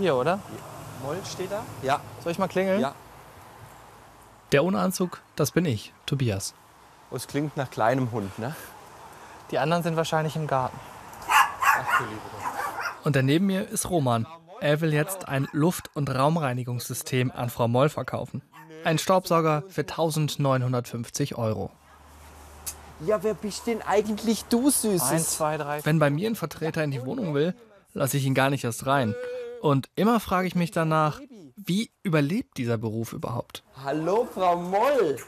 Hier, oder? Moll steht da? Ja. Soll ich mal klingeln? Ja. Der ohne Anzug, das bin ich, Tobias. Oh, es klingt nach kleinem Hund, ne? Die anderen sind wahrscheinlich im Garten. Ach du liebe Und daneben mir ist Roman. Er will jetzt ein Luft- und Raumreinigungssystem an Frau Moll verkaufen. Ein Staubsauger für 1950 Euro. Ja, wer bist denn eigentlich du, Süßes? Eins, zwei, drei. Wenn bei mir ein Vertreter in die Wohnung will, lasse ich ihn gar nicht erst rein. Und immer frage ich mich danach, wie überlebt dieser Beruf überhaupt? Hallo, Frau Moll.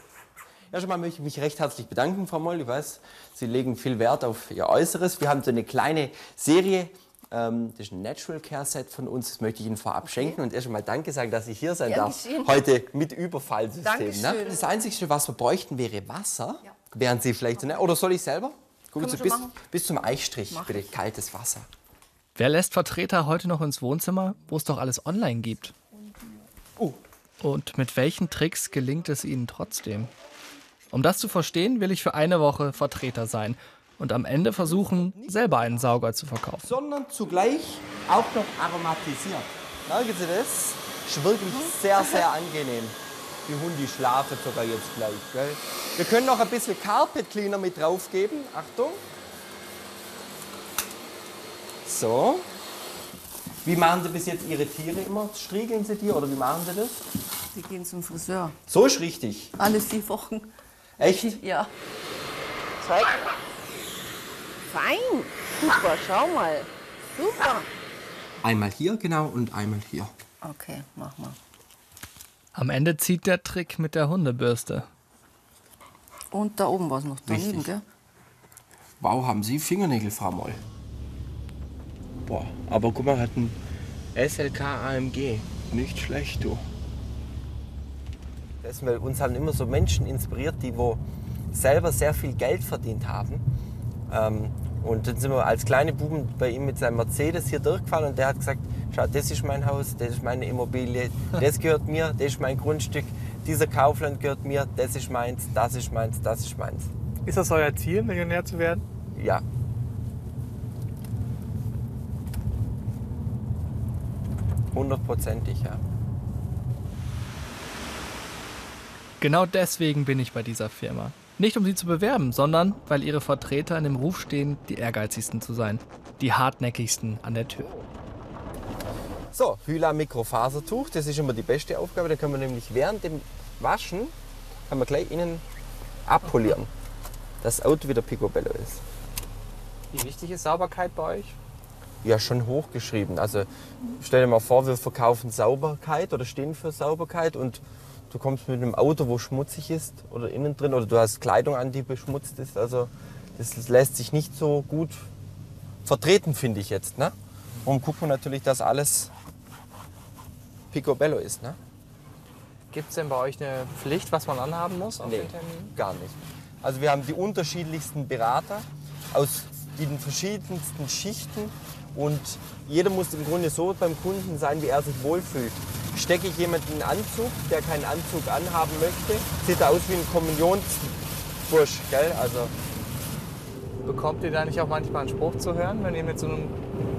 Ja, schon mal möchte ich mich recht herzlich bedanken, Frau Moll. Ich weiß, Sie legen viel Wert auf Ihr Äußeres. Wir haben so eine kleine Serie. Ähm, das ist ein Natural Care Set von uns. Das möchte ich Ihnen vorab schenken. Und erst einmal Danke sagen, dass ich hier sein Gern darf. geschehen. Heute mit Überfallsystem. Ne? Das Einzige, was wir bräuchten, wäre Wasser. Wären Sie vielleicht so nett? Oder soll ich selber? So wir bis, bis zum Eichstrich, bitte. Kaltes Wasser. Wer lässt Vertreter heute noch ins Wohnzimmer, wo es doch alles online gibt? Und mit welchen Tricks gelingt es ihnen trotzdem? Um das zu verstehen, will ich für eine Woche Vertreter sein und am Ende versuchen, selber einen Sauger zu verkaufen. sondern zugleich auch noch aromatisiert. Merken Sie das? Ist wirklich sehr, sehr angenehm. Die Hundi schlafen sogar jetzt gleich. Gell? Wir können noch ein bisschen Carpet Cleaner mit draufgeben. Achtung. So. Wie machen Sie bis jetzt Ihre Tiere immer? Striegeln Sie die oder wie machen Sie das? Sie gehen zum Friseur. So ist richtig. Alle vier Wochen. Echt? Ja. Zeig. Fein. Super, schau mal. Super. Einmal hier, genau, und einmal hier. Okay, mach mal. Am Ende zieht der Trick mit der Hundebürste. Und da oben war es noch daneben, Richtig. gell? Wow, haben Sie Fingernägel, Frau Moll? Boah, aber guck mal, hat ein SLK AMG. Nicht schlecht, du. Das, weil uns haben immer so Menschen inspiriert, die wo selber sehr viel Geld verdient haben. Ähm, und dann sind wir als kleine Buben bei ihm mit seinem Mercedes hier durchgefahren und der hat gesagt, schau, das ist mein Haus, das ist meine Immobilie, das gehört mir, das ist mein Grundstück, dieser Kaufland gehört mir, das ist meins, das ist meins, das ist meins. Ist das euer Ziel, Millionär zu werden? Ja. Hundertprozentig, ja. Genau deswegen bin ich bei dieser Firma. Nicht um sie zu bewerben, sondern weil ihre Vertreter in dem Ruf stehen, die ehrgeizigsten zu sein. Die hartnäckigsten an der Tür. So, Hyla Mikrofasertuch, das ist immer die beste Aufgabe. Da kann man nämlich während dem Waschen, kann man gleich innen abpolieren, dass das Auto wieder picobello ist. Wie wichtig ist Sauberkeit bei euch? Ja, schon hochgeschrieben. Also stell dir mal vor, wir verkaufen Sauberkeit oder stehen für Sauberkeit und du kommst mit einem Auto, wo schmutzig ist oder innen drin oder du hast Kleidung an, die beschmutzt ist. Also das lässt sich nicht so gut vertreten, finde ich jetzt. Ne? Und gucken wir natürlich, dass alles picobello ist. Ne? Gibt es denn bei euch eine Pflicht, was man anhaben muss auf Nee, den Termin? gar nicht. Also wir haben die unterschiedlichsten Berater aus den verschiedensten Schichten und jeder muss im Grunde so beim Kunden sein, wie er sich wohlfühlt. Stecke ich jemanden einen Anzug, der keinen Anzug anhaben möchte, sieht er aus wie ein Kommunionsbursch, gell? Also Bekommt ihr da nicht auch manchmal einen Spruch zu hören, wenn ihr mit so einem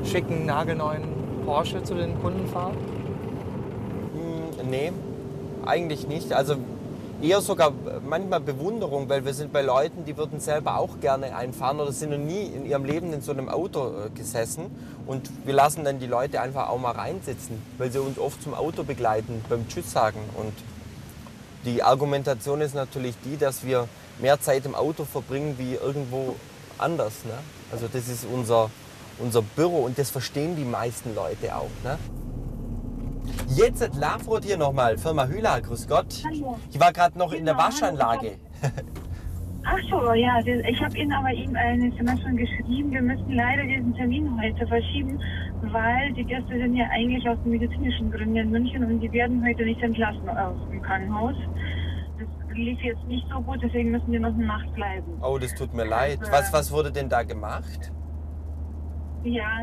schicken, nagelneuen Porsche zu den Kunden fahrt? mh, nee, eigentlich nicht. Also eher sogar manchmal Bewunderung, weil wir sind bei Leuten, die würden selber auch gerne einfahren oder sind noch nie in ihrem Leben in so einem Auto äh, gesessen. Und wir lassen dann die Leute einfach auch mal reinsitzen, weil sie uns oft zum Auto begleiten, beim Tschüss sagen. Und die Argumentation ist natürlich die, dass wir mehr Zeit im Auto verbringen wie irgendwo anders. Ne? Also das ist unser, unser Büro und das verstehen die meisten Leute auch. Ne? Jetzt hat Lafrot hier nochmal, Firma Hüla, grüß Gott. Hallo. Ich war gerade noch in der Genau, Waschanlage. Ach so, ja, ich habe Ihnen aber eben eine SMS schon geschrieben. Wir müssen leider diesen Termin heute verschieben, weil die Gäste sind ja eigentlich aus medizinischen Gründen in München und die werden heute nicht entlassen aus dem Krankenhaus. Das lief jetzt nicht so gut, deswegen müssen wir noch eine Nacht bleiben. Oh, das tut mir leid. Was, was wurde denn da gemacht? Ja,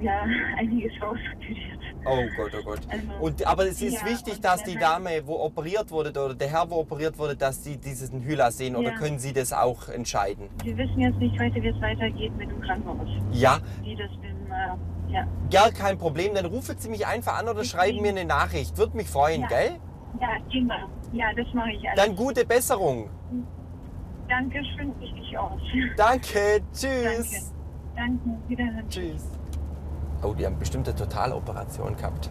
ja, einiges rausgeführt. Oh Gott, oh Gott. Also, Und, aber es ist ja, wichtig, dass die Dame, wo operiert wurde, oder der Herr, wo operiert wurde, dass sie diesen Hühler sehen. Oder Ja. können Sie das auch entscheiden? Wir wissen jetzt nicht heute, wie es weitergeht mit dem Krankenhaus. Ja, Wie das denn, äh, ja. gar kein Problem. Dann rufen Sie mich einfach an oder schreiben mir eine Nachricht. Würde mich freuen, Ja. gell? Ja, wir. Ja, das mache ich alles. Dann gute Besserung. Danke, schön richtig aus. Danke, tschüss. Danke. Danke, wiederhören. Tschüss. Oh, die haben bestimmt eine Totaloperation gehabt.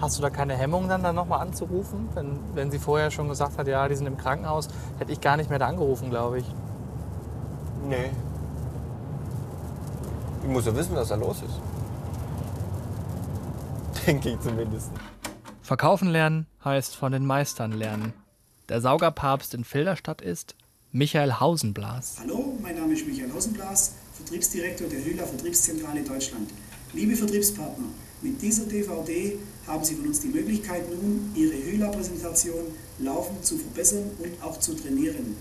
Hast du da keine Hemmung dann, dann nochmal anzurufen? Wenn, wenn sie vorher schon gesagt hat, ja, die sind im Krankenhaus, hätte ich gar nicht mehr da angerufen, glaube ich. Nee. Ich muss ja wissen, was da los ist. Denke ich zumindest. Verkaufen lernen heißt von den Meistern lernen. Der Saugerpapst in Filderstadt ist Michael Hausenblas. Hallo, mein Name ist Michael Hausenblas, Vertriebsdirektor der Höhler Vertriebszentrale Deutschland. Liebe Vertriebspartner, mit dieser DVD haben Sie von uns die Möglichkeit nun, Ihre Höhler-Präsentation laufend zu verbessern und auch zu trainieren.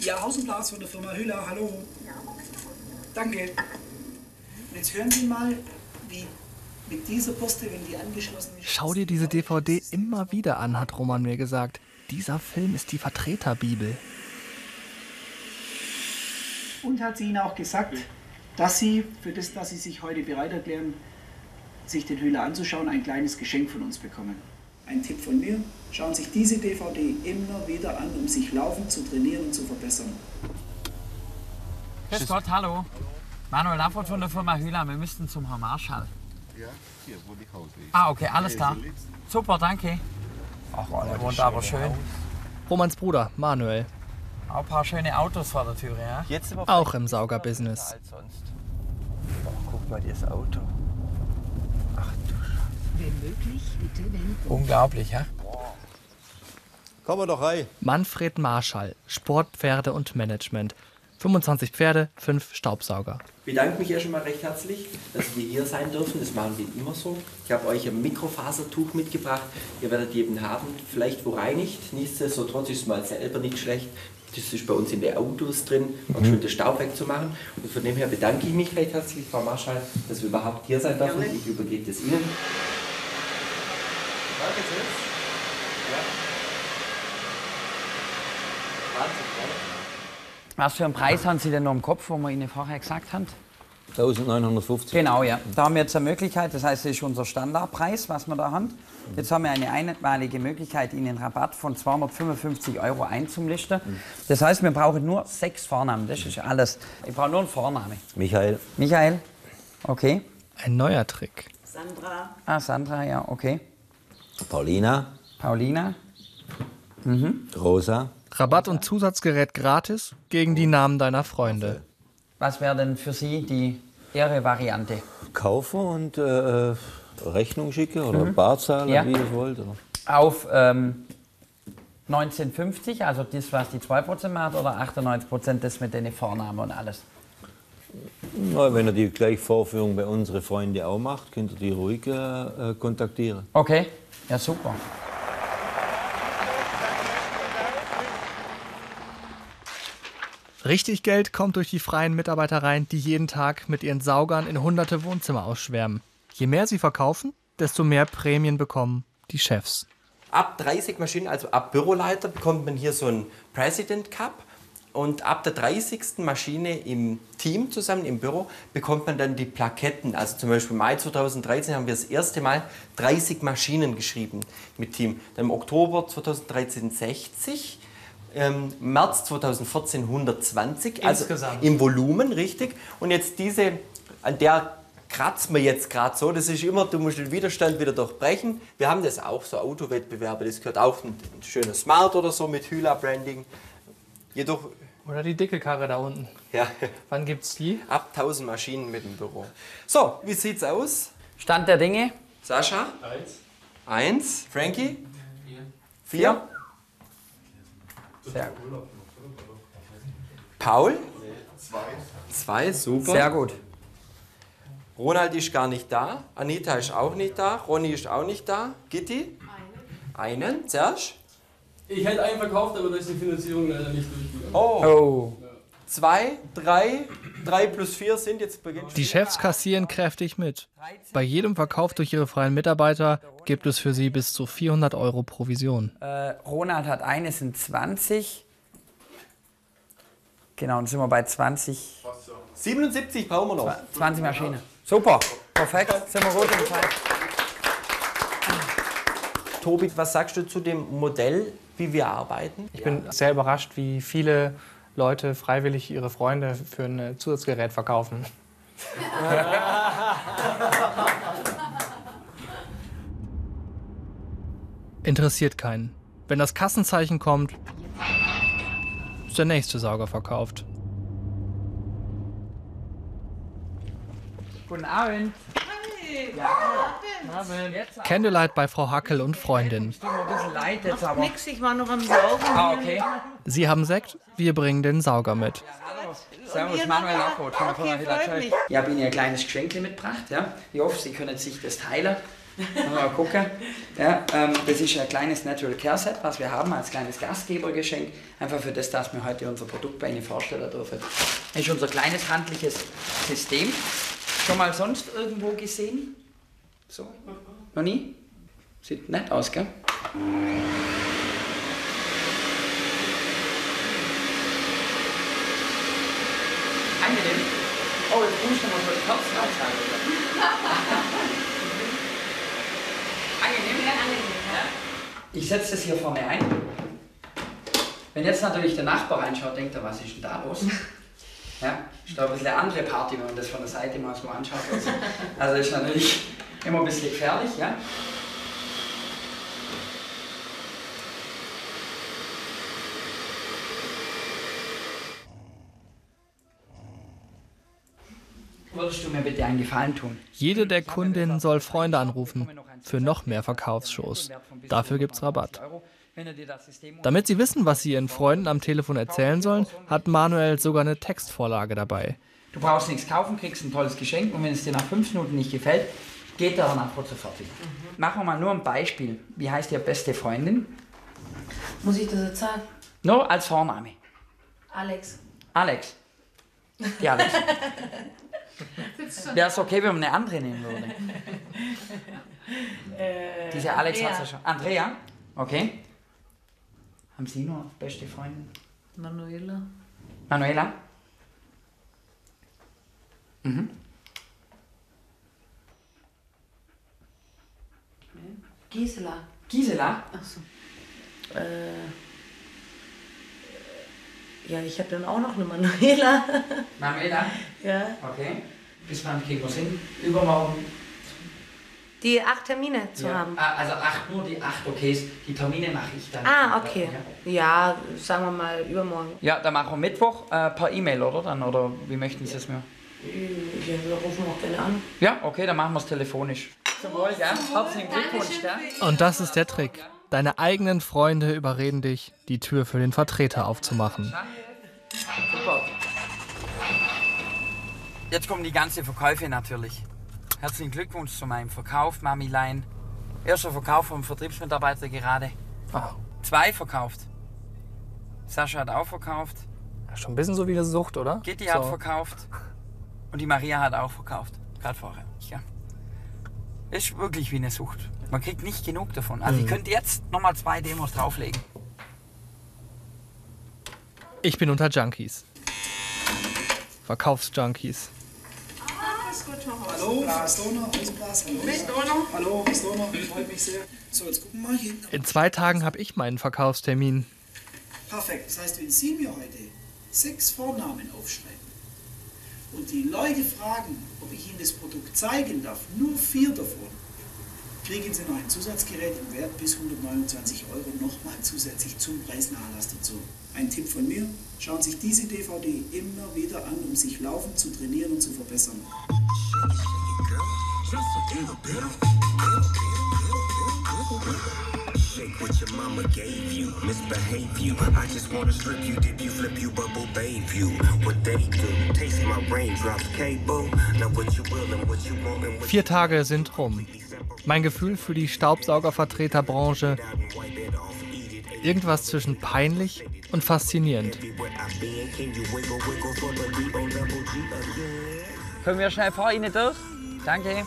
Ja, Hausenblas von der Firma Höhler, hallo. Danke. Und jetzt hören Sie mal, wie mit dieser Bürste, wenn die angeschlossen ist... Schau dir diese DVD immer wieder an, hat Roman mir gesagt. Dieser Film ist die Vertreterbibel. Und hat sie Ihnen auch gesagt, dass Sie, für das, dass Sie sich heute bereit erklären, sich den Höhler anzuschauen, ein kleines Geschenk von uns bekommen. Ein Tipp von mir, schauen Sie sich diese DVD immer wieder an, um sich laufend zu trainieren und zu verbessern. Grüß Gott, hallo. Manuel Laffert von der Firma Hühler. Wir müssten zum Herrn Marschall. Ja, hier, wo die Haus ist. Ah, okay, alles klar. Super, danke. Ach, der wohnt aber schön. Romans Bruder, Manuel, Auch ein paar schöne Autos vor der Tür, ja? Jetzt aber auch im Saugerbusiness. Oh, guck mal, das Auto. Ach du Scheiße. Unglaublich, ja? Kommen wir doch rein. Manfred Marschall, Sportpferde und Management. 25 Pferde, 5 Staubsauger. Ich bedanke mich ja schon mal recht herzlich, dass wir hier sein dürfen. Das machen wir immer so. Ich habe euch ein Mikrofasertuch mitgebracht. Ihr werdet jeden haben, vielleicht wo reinigt. Nichtsdestotrotz ist es mal selber nicht schlecht. Das ist bei uns in den Autos drin, um schön den Staub wegzumachen. Und von dem her bedanke ich mich recht herzlich, Frau Marschall, dass wir überhaupt hier sein dürfen. Ich übergebe das Ihnen. Danke, tschüss. Ja. Wahnsinn, gell? Was für einen Preis haben Sie denn noch im Kopf, wo wir Ihnen vorher gesagt haben? 1950. Genau, ja. Da haben wir jetzt eine Möglichkeit, das heißt, das ist unser Standardpreis, was wir da haben. Jetzt haben wir eine einmalige Möglichkeit, Ihnen einen Rabatt von 255 Euro einzulisten. Das heißt, wir brauchen nur sechs Vornamen, das ist alles. Ich brauche nur einen Vorname. Michael. Michael? Okay. Ein neuer Trick. Ah, Sandra, ja, okay. Paulina. Paulina? Rosa. Rabatt und Zusatzgerät gratis gegen die Namen deiner Freunde. Was wäre denn für Sie die Ihre Variante? Kaufen und äh, Rechnung schicke oder Barzahlen, Ja. wie ihr wollt. Oder? Auf ähm, 1950, also das, was die 2% macht, oder 98% das mit den Vornamen und alles? Na, wenn ihr die gleich Vorführung bei unseren Freunden auch macht, könnt ihr die ruhig äh, äh, kontaktieren. Okay, ja super. Richtig Geld kommt durch die freien Mitarbeiter rein, die jeden Tag mit ihren Saugern in hunderte Wohnzimmer ausschwärmen. Je mehr sie verkaufen, desto mehr Prämien bekommen die Chefs. Ab 30 Maschinen, also ab Büroleiter, bekommt man hier so einen President Cup. Und ab der 30. Maschine im Team zusammen im Büro bekommt man dann die Plaketten. Also zum Beispiel im Mai 2013 haben wir das erste Mal 30 Maschinen geschrieben mit Team. Dann im Oktober 2013 60. Ähm, März 2014 120, also Insgesamt. im Volumen, richtig. Und jetzt diese, an der kratzen wir jetzt gerade so. Das ist immer, du musst den Widerstand wieder durchbrechen. Wir haben das auch, so Autowettbewerbe, das gehört auch ein, ein schöner Smart oder so mit Hüla-Branding. Jedoch, Oder die dicke Karre da unten. ja, Wann gibt's die? ab 1000 Maschinen mit dem Büro. So, wie sieht's aus? Stand der Dinge? Sascha? Eins. Eins. Frankie? Vier. Vier. Sehr, Paul? Zwei. Zwei, super. sehr gut. Ronald ist gar nicht da. Anita ist auch nicht da. Ronny ist auch nicht da. Gitti? Einen. Einen. Serge? Ich hätte einen verkauft, aber da ist die Finanzierung leider nicht durchgegangen. Oh. Oh, Zwei, drei, Drei plus vier sind jetzt beginnt. Die Chefs kassieren kräftig mit. Bei jedem Verkauf durch ihre freien Mitarbeiter gibt es für sie bis zu 400 Euro Provision. Äh, Ronald hat eine, sind 20. Genau, dann sind wir bei 20, 77 brauchen wir noch. 20 Maschinen. Super, perfekt, sind wir gut im Zeit. Tobi, was sagst du zu dem Modell, wie wir arbeiten? Ich bin sehr überrascht, wie viele Leute freiwillig ihre Freunde für ein äh, Zusatzgerät verkaufen. Interessiert keinen. Wenn das Kassenzeichen kommt, ist der nächste Sauger verkauft. Guten Abend. Candlelight bei Frau Hackel und Freundin. Tut mir ein bisschen leid jetzt, aber. Nix, ich war noch am Saugen. Ah, okay. Sie haben Sekt, wir bringen den Sauger mit. Servus, Manuel Lachroth von der Firma Okay. Ich habe Ihnen ein kleines Geschenk mitgebracht. Ja. Ich hoffe, Sie können sich das teilen. Mal gucken. Ja, ähm, das ist ein kleines Natural Care Set, was wir haben als kleines Gastgebergeschenk. Einfach für das, dass wir heute unser Produkt bei Ihnen vorstellen dürfen. Das ist unser kleines handliches System. Schon mal sonst irgendwo gesehen? So? Noch nie? Sieht nett aus, gell? Angenehm. Oh, jetzt muss ich noch mal so die Kerzen aushalten. Angenehm? Ja, angenehm. Ja. Ich setze das hier vorne ein. Wenn jetzt natürlich der Nachbar reinschaut, denkt er, was ist denn da los? Ja, ist da ein bisschen eine andere Party, wenn man das von der Seite mal so anschaut. Also, also ist natürlich immer ein bisschen gefährlich, ja. Würdest du mir bitte einen Gefallen tun? Jede der Kundinnen soll Freunde anrufen für noch mehr Verkaufsshows. Dafür gibt's Rabatt. Damit sie wissen, was sie ihren Freunden am Telefon erzählen sollen, hat Manuel sogar eine Textvorlage dabei. Du brauchst nichts kaufen, kriegst ein tolles Geschenk und wenn es dir nach fünf Minuten nicht gefällt, geht der nach sofort wieder. Machen wir mal nur ein Beispiel. Wie heißt Ihre beste Freundin? Muss ich das jetzt sagen? Nur als Vorname. Alex. Alex. Die Alex. Wäre es okay, wenn man eine andere nehmen würde? Diese Alex hat ja schon. Andrea? Okay. Haben Sie noch beste Freundin? Manuela. Manuela? Mhm. Gisela. Gisela? Achso. Äh, ja, ich habe dann auch noch eine Manuela. Manuela? ja. Okay. Bis wann kriegen wir es hin? Übermorgen? Die acht Termine zu ja. haben. Ah, Also acht, nur die acht OKs. Die Termine mache ich dann. Ah, okay. Ja. Ja, sagen wir mal übermorgen. Ja, dann machen wir Mittwoch äh, per E-Mail, oder? Dann, oder wie möchten Sie es mir? Ja, wir rufen auch gerne an. Ja, okay, dann machen wir es telefonisch. Zum Wohl, ja. Herzlichen Glückwunsch, ja. Und das ist der Trick. Deine eigenen Freunde überreden dich, die Tür für den Vertreter aufzumachen. Super. Jetzt kommen die ganzen Verkäufe natürlich. Herzlichen Glückwunsch zu meinem Verkauf, Mamilein. Erster Verkauf vom Vertriebsmitarbeiter gerade. Ah, Zwei verkauft. Sascha hat auch verkauft. schon ein bisschen so wie eine Sucht, oder? Gitti so. hat verkauft. Und die Maria hat auch verkauft. Gerade vorher. Ja. Ist wirklich wie eine Sucht. Man kriegt nicht genug davon. Also ich könnte jetzt nochmal zwei Demos drauflegen. Ich bin unter Junkies. Verkaufsjunkies. Hallo, Frau Stoner, hallo. Hallo, Stoner, freut mich sehr. So, jetzt gucken wir mal hier. In zwei Tagen habe ich meinen Verkaufstermin. Perfekt, das heißt, wenn Sie mir heute sechs Vornamen aufschreiben und die Leute fragen, ob ich Ihnen das Produkt zeigen darf, nur vier davon, kriegen Sie noch ein Zusatzgerät im Wert bis 129 Euro nochmal zusätzlich zum Preisnachlass dazu. Ein Tipp von mir, schauen Sie sich diese DVD immer wieder an, um sich laufend zu trainieren und zu verbessern. Shake what your mama gave you, misbehave you. I just wanna strip you, dip you, flip you, bubble bathe you. What they do, taste my raindrops, cable. Now what you will and what you want and what Vier Tage sind rum. Mein Gefühl für die Staubsaugervertreterbranche irgendwas zwischen peinlich und faszinierend. Können wir schnell vor Ihnen durch? Danke.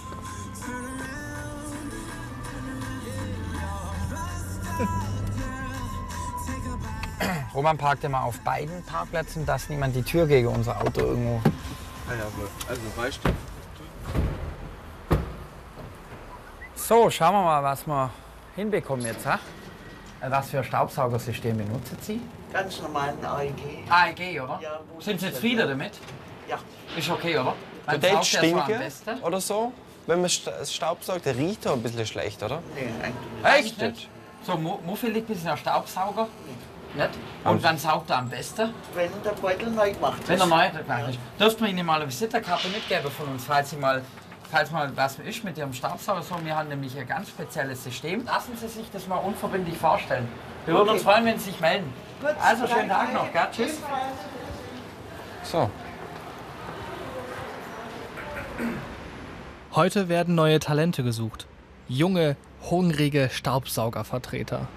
Roman parkt immer auf beiden Parkplätzen, dass niemand die Tür gegen unser Auto irgendwo. Also reicht So, schauen wir mal, was wir hinbekommen jetzt. Ha? Was für ein Staubsaugersystem benutzen Sie? Ganz normalen AEG. AEG, oder? Ja, Sind Sie zufrieden damit? Ja. Ist okay, oder? Der Man ja am stinken oder so. Wenn man sta- Staubsaugt, der riecht doch ein bisschen schlecht, oder? Nee, eigentlich Echt nicht? So, Mu- Muffi liegt ein bisschen am Staubsauger. Nicht? Und- Und dann saugt er am besten. Wenn der Beutel neu gemacht ist. Wenn er neu gemacht ist. Dürften wir Ihnen mal eine Visitenkarte mitgeben von uns, falls Sie mal, falls mal was ist mit Ihrem Staubsauger. So, wir haben nämlich ein ganz spezielles System. Lassen Sie sich das mal unverbindlich vorstellen. Wir würden Okay. uns freuen, wenn Sie sich melden. Gut, Also, schönen Tag noch. Gell? Tschüss. So. Heute werden neue Talente gesucht. Junge, hungrige Staubsaugervertreter.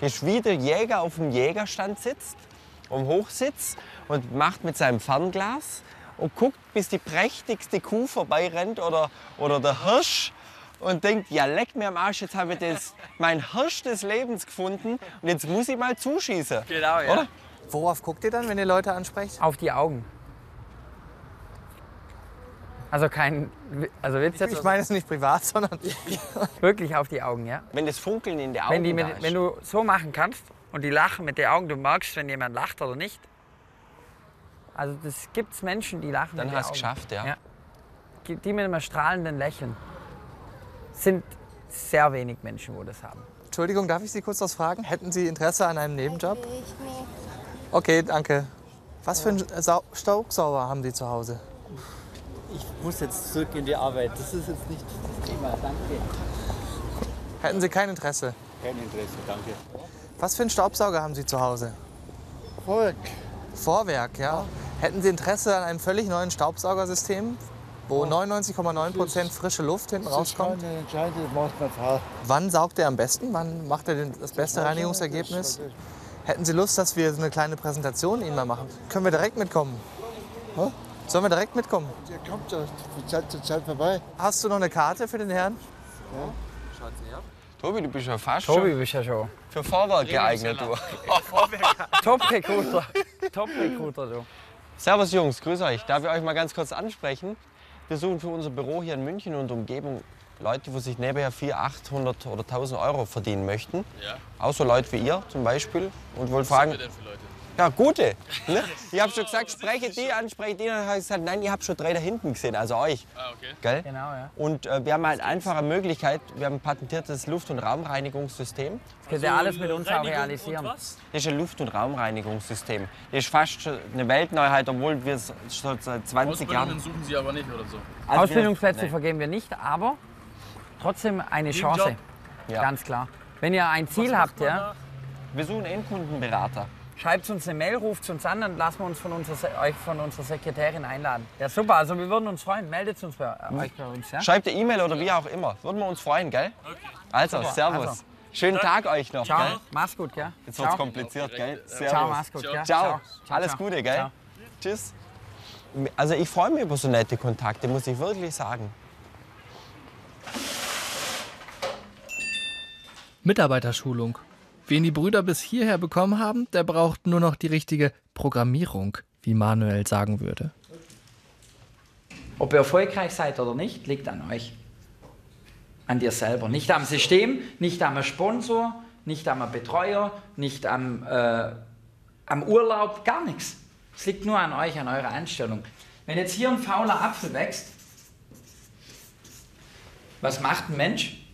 der Jäger auf dem Jägerstand sitzt, am Hochsitz und macht mit seinem Fernglas und guckt, bis die prächtigste Kuh vorbeirennt oder, oder der Hirsch und denkt, ja leck mir am Arsch, jetzt habe ich das, mein Hirsch des Lebens gefunden und jetzt muss ich mal zuschießen. Genau, ja. Oder? Worauf guckt ihr dann, wenn ihr Leute ansprecht? Auf die Augen. Also kein, also Witz jetzt. Ich meine es nicht privat, sondern wirklich auf die Augen, ja. Wenn das Funkeln in den Augen Wenn, die da mit, ist. wenn du so machen kannst und die lachen mit den Augen, du merkst, wenn jemand lacht oder nicht. Also das gibt's Menschen, die lachen Dann hast du Augen. geschafft, ja. ja. Die mit einem strahlenden Lächeln. Sind sehr wenig Menschen, wo das haben. Entschuldigung, darf ich Sie kurz was fragen? Hätten Sie Interesse an einem Nebenjob? Okay, danke. Was für einen Sau Staubsauger haben Sie zu Hause? Ich muss jetzt zurück in die Arbeit. Das ist jetzt nicht das Thema. Danke. Hätten Sie kein Interesse? Kein Interesse, danke. Was für einen Staubsauger haben Sie zu Hause? Vorwerk. Vorwerk, ja. Hätten Sie Interesse an einem völlig neuen Staubsaugersystem, wo 99,9% frische Luft hinten rauskommt? Wann saugt er am besten? Wann macht er das beste Reinigungsergebnis? Hätten Sie Lust, dass wir so eine kleine Präsentation Ihnen mal machen? Können wir direkt mitkommen? Sollen wir direkt mitkommen? Der kommt ja von Zeit zu Zeit vorbei. Hast du noch eine Karte für den Herrn? Tobi, du bist ja fast Tobi, schon bist ja schon. für Vorwerk geeignet. Du. Top-Recruiter. Top-Recruiter, du. Servus Jungs, grüß euch. Darf ich euch mal ganz kurz ansprechen? Wir suchen für unser Büro hier in München und Umgebung Leute, die sich nebenher 400, 800 oder 1000 Euro verdienen möchten. Ja. Auch so Leute wie ihr zum Beispiel. Und wollte fragen, Ja, gute. Ne? Ich habe schon gesagt, spreche die an, spreche die an. Dann habe ich gesagt, nein, ihr habt schon drei da hinten gesehen, also euch. Ah, okay. Gell? Genau, ja. Und äh, wir haben halt einfache Möglichkeit, wir haben ein patentiertes Luft- und Raumreinigungssystem. Das könnt ihr alles mit uns auch realisieren. Das ist ein Luft- und Raumreinigungssystem. Das ist fast schon eine Weltneuheit, obwohl wir es schon seit 20 Jahren... Suchen Sie aber nicht oder so. Also Ausbildungsplätze wir- vergeben wir nicht, aber trotzdem eine im Chance. Job. Ja. Ganz klar. Wenn ihr ein Ziel habt, ja, Wir suchen einen Endkundenberater. Schreibt uns eine Mail, ruft uns an, dann lassen wir uns von unserer, Se- euch von unserer Sekretärin einladen. Ja, super. Also wir würden uns freuen. Meldet uns bei, äh, euch bei uns. Ja? Schreibt eine E-Mail oder wie auch immer. Würden wir uns freuen, gell? Also, Super. Servus. Also. Schönen Tag euch noch, Ciao. gell? Mach's gut, gell? Jetzt wird's Ciao. kompliziert, gell? Servus. Ciao, mach's gut, gell? Ciao. Ciao. Ciao, Alles ciao. Gute, gell? Ciao. Tschüss. Also ich freue mich über so nette Kontakte, muss ich wirklich sagen. Mitarbeiterschulung. Wen die Brüder bis hierher bekommen haben, der braucht nur noch die richtige Programmierung, wie Manuel sagen würde. Ob ihr erfolgreich seid oder nicht, liegt an euch. An dir selber. Nicht am System, nicht am Sponsor, nicht am Betreuer, nicht am, äh, am Urlaub, gar nichts. Es liegt nur an euch, an eurer Einstellung. Wenn jetzt hier ein fauler Apfel wächst, was macht ein Mensch?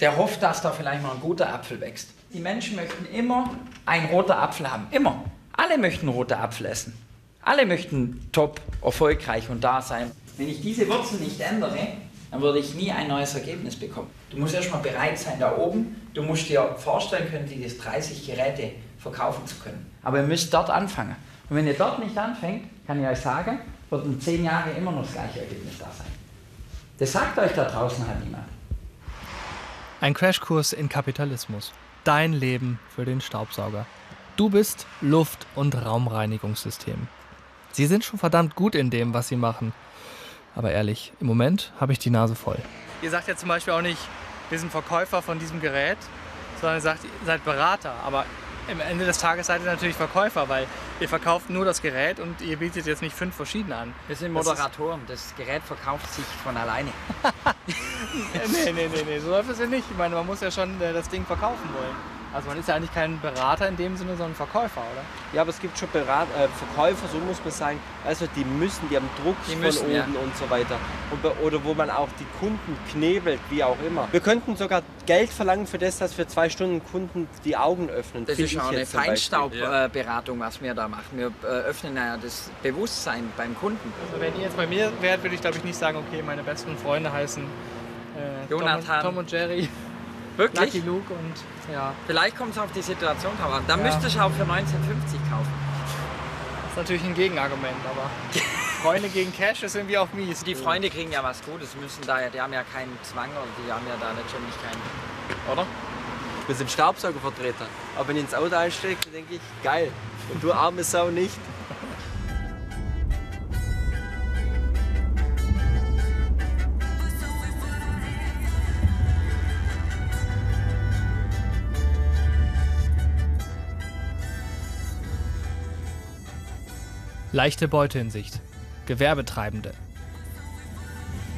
Der hofft, dass da vielleicht mal ein guter Apfel wächst. Die Menschen möchten immer einen roten Apfel haben. Immer. Alle möchten rote Apfel essen. Alle möchten top, erfolgreich und da sein. Wenn ich diese Wurzeln nicht ändere, dann würde ich nie ein neues Ergebnis bekommen. Du musst erstmal bereit sein da oben. Du musst dir vorstellen können, diese 30 Geräte verkaufen zu können. Aber ihr müsst dort anfangen. Und wenn ihr dort nicht anfängt, kann ich euch sagen, wird in 10 Jahren immer noch das gleiche Ergebnis da sein. Das sagt euch da draußen halt niemand. Ein Crashkurs in Kapitalismus. Dein Leben für den Staubsauger. Du bist Luft- und Raumreinigungssystem. Sie sind schon verdammt gut in dem, was sie machen. Aber ehrlich, im Moment habe ich die Nase voll. Ihr sagt ja zum Beispiel auch nicht, wir sind Verkäufer von diesem Gerät, sondern ihr sagt, ihr seid Berater. Aber am Ende des Tages seid ihr natürlich Verkäufer, weil ihr verkauft nur das Gerät und ihr bietet jetzt nicht fünf verschiedene an. Wir sind Moderatoren, das Gerät verkauft sich von alleine. nee, nee, nee, nee, so läuft es ja nicht. Ich meine, man muss ja schon äh, das Ding verkaufen wollen. Also man ist ja eigentlich kein Berater in dem Sinne, sondern Verkäufer, oder? Ja, aber es gibt schon Berat äh, Verkäufer, so muss man sagen, also die müssen, die haben Druck Die von müssen, oben ja. und so weiter. Und, oder wo man auch die Kunden knebelt, wie auch immer. Wir könnten sogar Geld verlangen für das, dass wir zwei Stunden Kunden die Augen öffnen. Das ist auch eine jetzt zum Beispiel. Feinstaubberatung, was wir da machen. Wir äh, öffnen ja das Bewusstsein beim Kunden. Also wenn ihr jetzt bei mir wärt, würde ich glaube ich nicht sagen, okay, meine besten Freunde heißen äh, Tom, und, Jonathan. Tom und Jerry, Wirklich? Lucky Luke und ja. Vielleicht kommt es auf die Situation drauf an. Dann Ja. müsstest du auch für 1950 kaufen. Das ist natürlich ein Gegenargument, aber Freunde gegen Cash ist irgendwie auch mies. Die Freunde kriegen ja was Gutes, müssen da ja, die haben ja keinen Zwang oder die haben ja da letztendlich keinen. Oder? Wir sind Staubsaugervertreter. Aber wenn ich ins Auto einsteige, denke ich, geil. Und du arme Sau nicht. Leichte Beute in Sicht. Gewerbetreibende.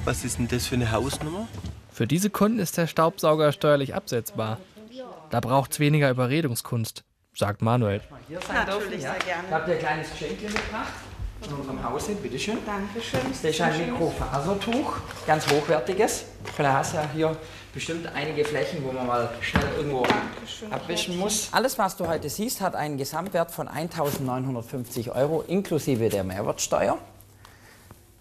Was ist denn das für eine Hausnummer? Für diese Kunden ist der Staubsauger steuerlich absetzbar. Da braucht's weniger Überredungskunst, sagt Manuel. Hier sein dürfen, ja. Ich habe dir ein kleines Geschenk mitgebracht von unserem Hause, bitteschön. Dankeschön. Das ist ein Mikrofasertuch, ganz hochwertiges. Vielleicht hast du ja hier bestimmt einige Flächen, wo man mal schnell irgendwo abwischen muss. Alles, was du heute siehst, hat einen Gesamtwert von 1.950 Euro inklusive der Mehrwertsteuer.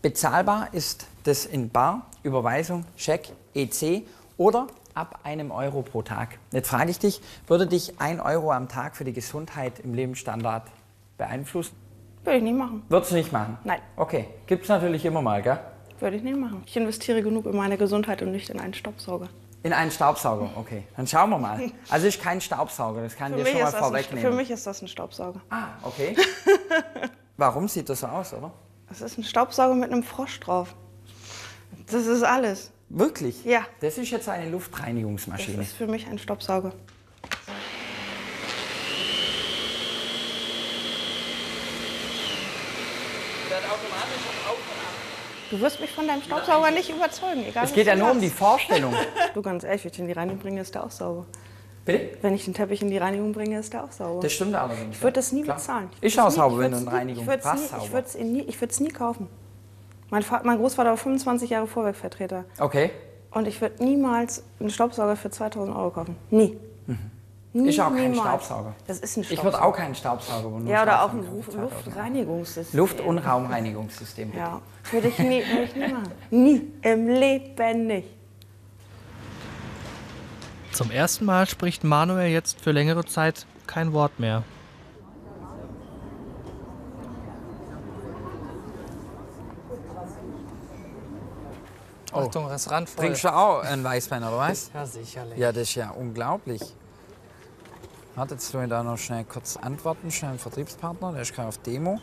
Bezahlbar ist das in Bar, Überweisung, Scheck, EC oder ab einem Euro pro Tag. Jetzt frage ich dich, würde dich ein Euro am Tag für die Gesundheit im Lebensstandard beeinflussen? Würde ich nicht machen. Würdest du nicht machen? Nein, Okay, gibt es natürlich immer mal, gell? würde ich nicht machen. Ich investiere genug in meine Gesundheit und nicht in einen Staubsauger. In einen Staubsauger, okay. Dann schauen wir mal. Also ist kein Staubsauger, das kann ich dir schon mal das ein, vorwegnehmen. für mich ist das ein Staubsauger. Ah, okay. Warum sieht das so aus, oder? Das ist ein Staubsauger mit einem Frosch drauf. Das ist alles. Wirklich? Ja. Das ist jetzt eine Das Luftreinigungsmaschine. ist für mich ein Staubsauger. Du wirst mich von deinem Staubsauger nicht überzeugen, egal Es geht ja nur um die. Vorstellung. Du ganz ehrlich, wenn ich den in die Reinigung bringe, ist der auch sauber. Bitte? Wenn ich den Teppich in die Reinigung bringe, ist der auch sauber. Das stimmt allerdings. Ich würde das nie Klar. bezahlen. Ist würd's auch sauber, ich wenn du in Reinigung Ich würde es nie, ich nie, ich kaufen. Mein, mein Großvater war 25 Jahre Vorwerkvertreter. Okay. Und ich würde niemals einen Staubsauger für 2000 Euro kaufen. Nie. Nie, Ist auch kein niemals. Staubsauger. Das ist ein Ich Staubsauger. würde auch keinen Staubsauger, nur Ja, oder auch ein Staubsauger Luft- für 2000 Euro. Luftreinigungssystem. Luft- und Raumreinigungssystem. bitte. Ja, würde ich nie, würde ich nie machen. Nie. Im Leben nicht. Zum ersten Mal spricht Manuel jetzt für längere Zeit kein Wort mehr. Achtung, Restaurant voll. Trinkst du auch einen Weißwein, oder was? Ja, sicherlich. Ja, das ist ja unglaublich. Warte, jetzt tue ich da noch schnell kurz antworten, schnell einen Vertriebspartner, der ist gerade auf Demo.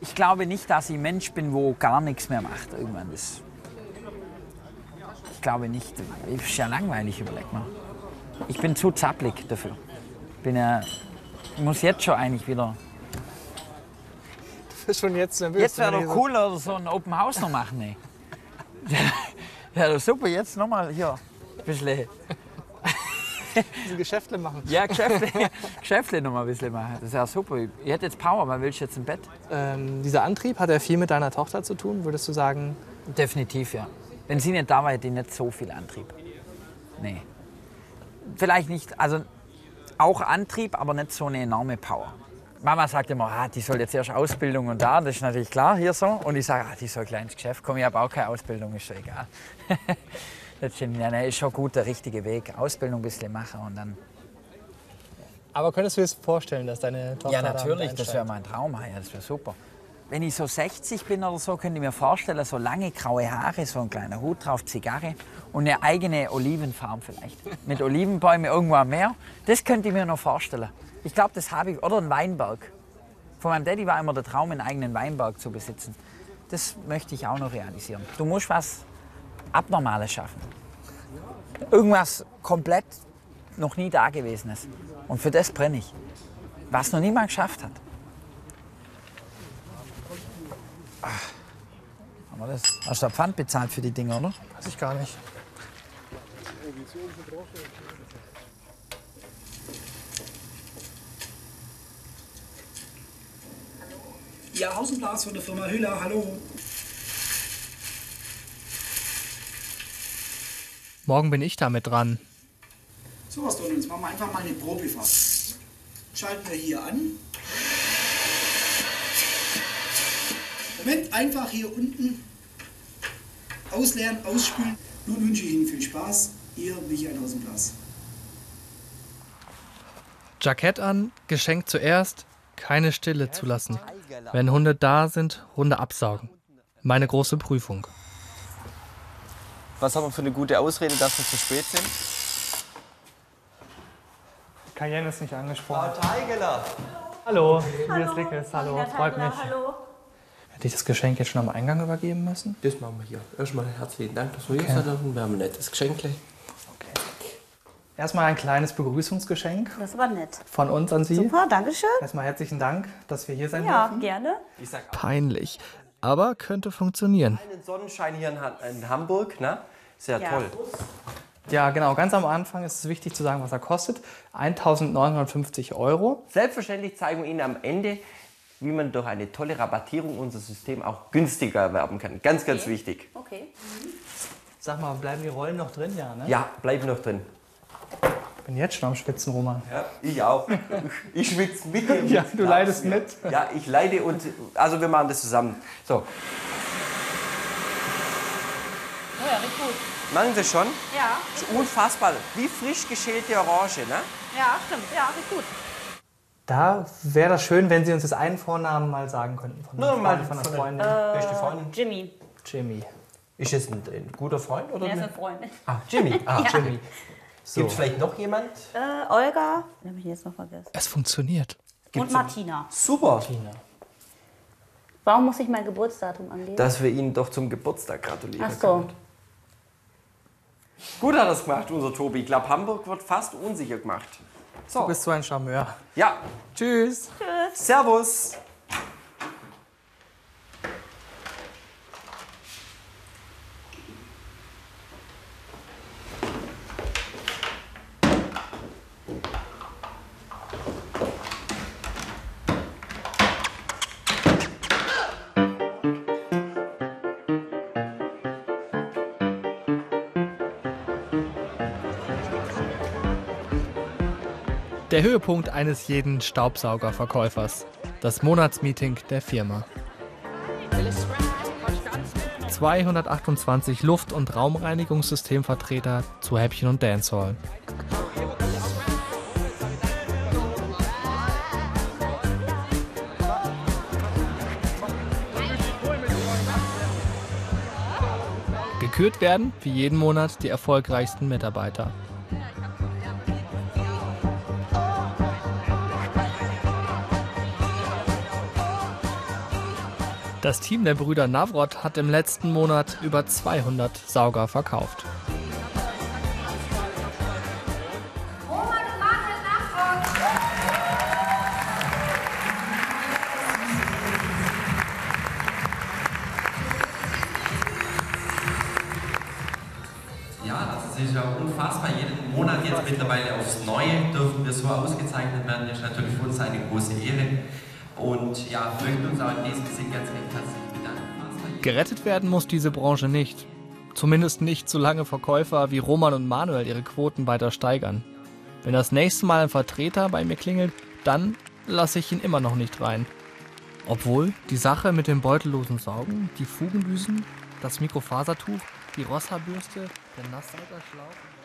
Ich glaube nicht, dass ich ein Mensch bin, wo gar nichts mehr macht irgendwann. Das ich glaube nicht. Ist ja langweilig, überleg mal. Ich bin zu zapplig dafür. Bin ja, ich muss jetzt schon eigentlich wieder. Du bist schon jetzt nervös. Jetzt wäre doch du cool, oder so ein Open House noch machen, ey. Ja, doch super, jetzt nochmal hier. Ein bisschen. Diese Geschäfte machen. Ja, Geschäfte, Geschäfte noch mal ein bisschen machen. Das ist ja super. Ich hätte jetzt Power, wann willst du jetzt im Bett? Ähm, dieser Antrieb, hat er viel mit deiner Tochter zu tun, würdest du sagen? Definitiv, ja. Wenn sie nicht da war, hätte ich nicht so viel Antrieb. Nee. Vielleicht nicht, also auch Antrieb, aber nicht so eine enorme Power. Mama sagt immer, ah, die soll jetzt erst Ausbildung und da, das ist natürlich klar hier so. Und ich sage, ah, die soll ins Geschäft kommen, ich habe auch keine Ausbildung, ist schon egal. das stimmt, ja, ist schon gut der richtige Weg. Ausbildung ein bisschen machen und dann. Aber könntest du dir das vorstellen, dass deine Tochter Ja, da natürlich, mit das wäre mein Traum, ja, das wäre super. wenn ich so 60 bin oder so, könnte ich mir vorstellen, so lange graue Haare, so ein kleiner Hut drauf, Zigarre und eine eigene Olivenfarm vielleicht. Mit Olivenbäumen irgendwo am Meer. Das könnte ich mir noch vorstellen. Ich glaube, das habe ich. Oder ein Weinberg. Von meinem Daddy war immer der Traum, einen eigenen Weinberg zu besitzen. Das möchte ich auch noch realisieren. Du musst was Abnormales schaffen. Irgendwas komplett noch nie Dagewesenes. Und für das brenne ich. Was noch niemand geschafft hat. Ah. Haben wir das? Hast du da Pfand bezahlt für die Dinger, oder? Weiß ich gar nicht. Ja, Außenplatz von der Firma Hüller, hallo. Morgen bin ich damit dran. So was tun, jetzt machen wir einfach mal eine Probefahrt. Schalten wir hier an. Moment, einfach hier unten ausleeren, ausspülen. Nun wünsche ich Ihnen viel Spaß. Ihr Michael Außenplatz. Jackett an, Geschenk zuerst, keine Stille zulassen. Wenn Hunde da sind, Hunde absaugen. Meine große Prüfung. Was haben wir für eine gute Ausrede, dass wir zu spät sind? Cayenne ist nicht angesprochen. Teigeler! Hallo, hier ist Lickes. Hallo, freut mich. Hallo. Hätte ich das Geschenk jetzt schon am Eingang übergeben müssen? Das machen wir hier. Erstmal herzlichen Dank, dass wir Okay. hier sein dürfen. Wir haben ein nettes Geschenk. gleich. Erstmal ein kleines Begrüßungsgeschenk Das war nett. von uns an Sie. Super, danke schön. Erstmal herzlichen Dank, dass wir hier sein Ja, dürfen. gerne. Ich sag Peinlich. Aber könnte funktionieren. einen Sonnenschein hier in, Ha- in Hamburg, ne? Sehr Ja. toll. Ja, genau. Ganz am Anfang ist es wichtig zu sagen, was er kostet. 1950 Euro. Selbstverständlich zeigen wir Ihnen am Ende, wie man durch eine tolle Rabattierung unser System auch günstiger erwerben kann. Ganz, ganz wichtig. Okay. Sag mal, bleiben die Rollen noch drin? Ja, ne? Ja, bleib noch drin. Bin jetzt schon am Schwitzen, Roman. Ja, ich auch. Ich schwitze mit dir. Ja, du leidest mit. Ja, ich leide und also wir machen das zusammen. So, Oh ja, riecht gut. machen Sie schon? Ja. Ist unfassbar. Wie frisch geschälte Orange, ne? Ja, stimmt. Ja, riecht gut. Da wäre das schön, wenn Sie uns das einen Vornamen mal sagen könnten. Von, Nur mal von von der- Freundin. Wer ist die Freundin? Jimmy. Jimmy. Ist es ein, ein guter Freund oder? Er ist ne? eine Freundin. Ah, Jimmy. Ah, Ja. Jimmy. Gibt es vielleicht noch jemand? Äh, Olga. Den habe ich jetzt noch vergessen. Es funktioniert. Und Martina. Super. Warum muss ich mein Geburtsdatum angeben? Dass wir Ihnen doch zum Geburtstag gratulieren. Ach so. Gut hat es gemacht, unser Tobi. Ich glaube, Hamburg wird fast unsicher gemacht. Du bist so ein Charmeur. Ja. Tschüss. Tschüss. Servus. Der Höhepunkt eines jeden Staubsaugerverkäufers. Das Monatsmeeting der Firma. 228 Luft- und Raumreinigungssystemvertreter zu Häppchen und Dancehall. Gekürt werden, wie jeden Monat, die erfolgreichsten Mitarbeiter. Das Team der Brüder Navrot hat im letzten Monat über 200 Sauger verkauft. Ja, das ist unfassbar. Jeden Monat jetzt mittlerweile aufs Neue dürfen wir so ausgezeichnet werden. Das ist natürlich für uns eine große Ehre. Und ja, möchten uns in diesem Sinne ganz recht herzlich bedanken. Gerettet werden muss diese Branche nicht. Zumindest nicht, solange Verkäufer wie Roman und Manuel ihre Quoten weiter steigern. Wenn das nächste Mal ein Vertreter bei mir klingelt, dann lasse ich ihn immer noch nicht rein. Obwohl die Sache mit dem beutellosen Saugen, die Fugendüsen, das Mikrofasertuch, die Rossa-Bürste, der Nasssaugerschlauch...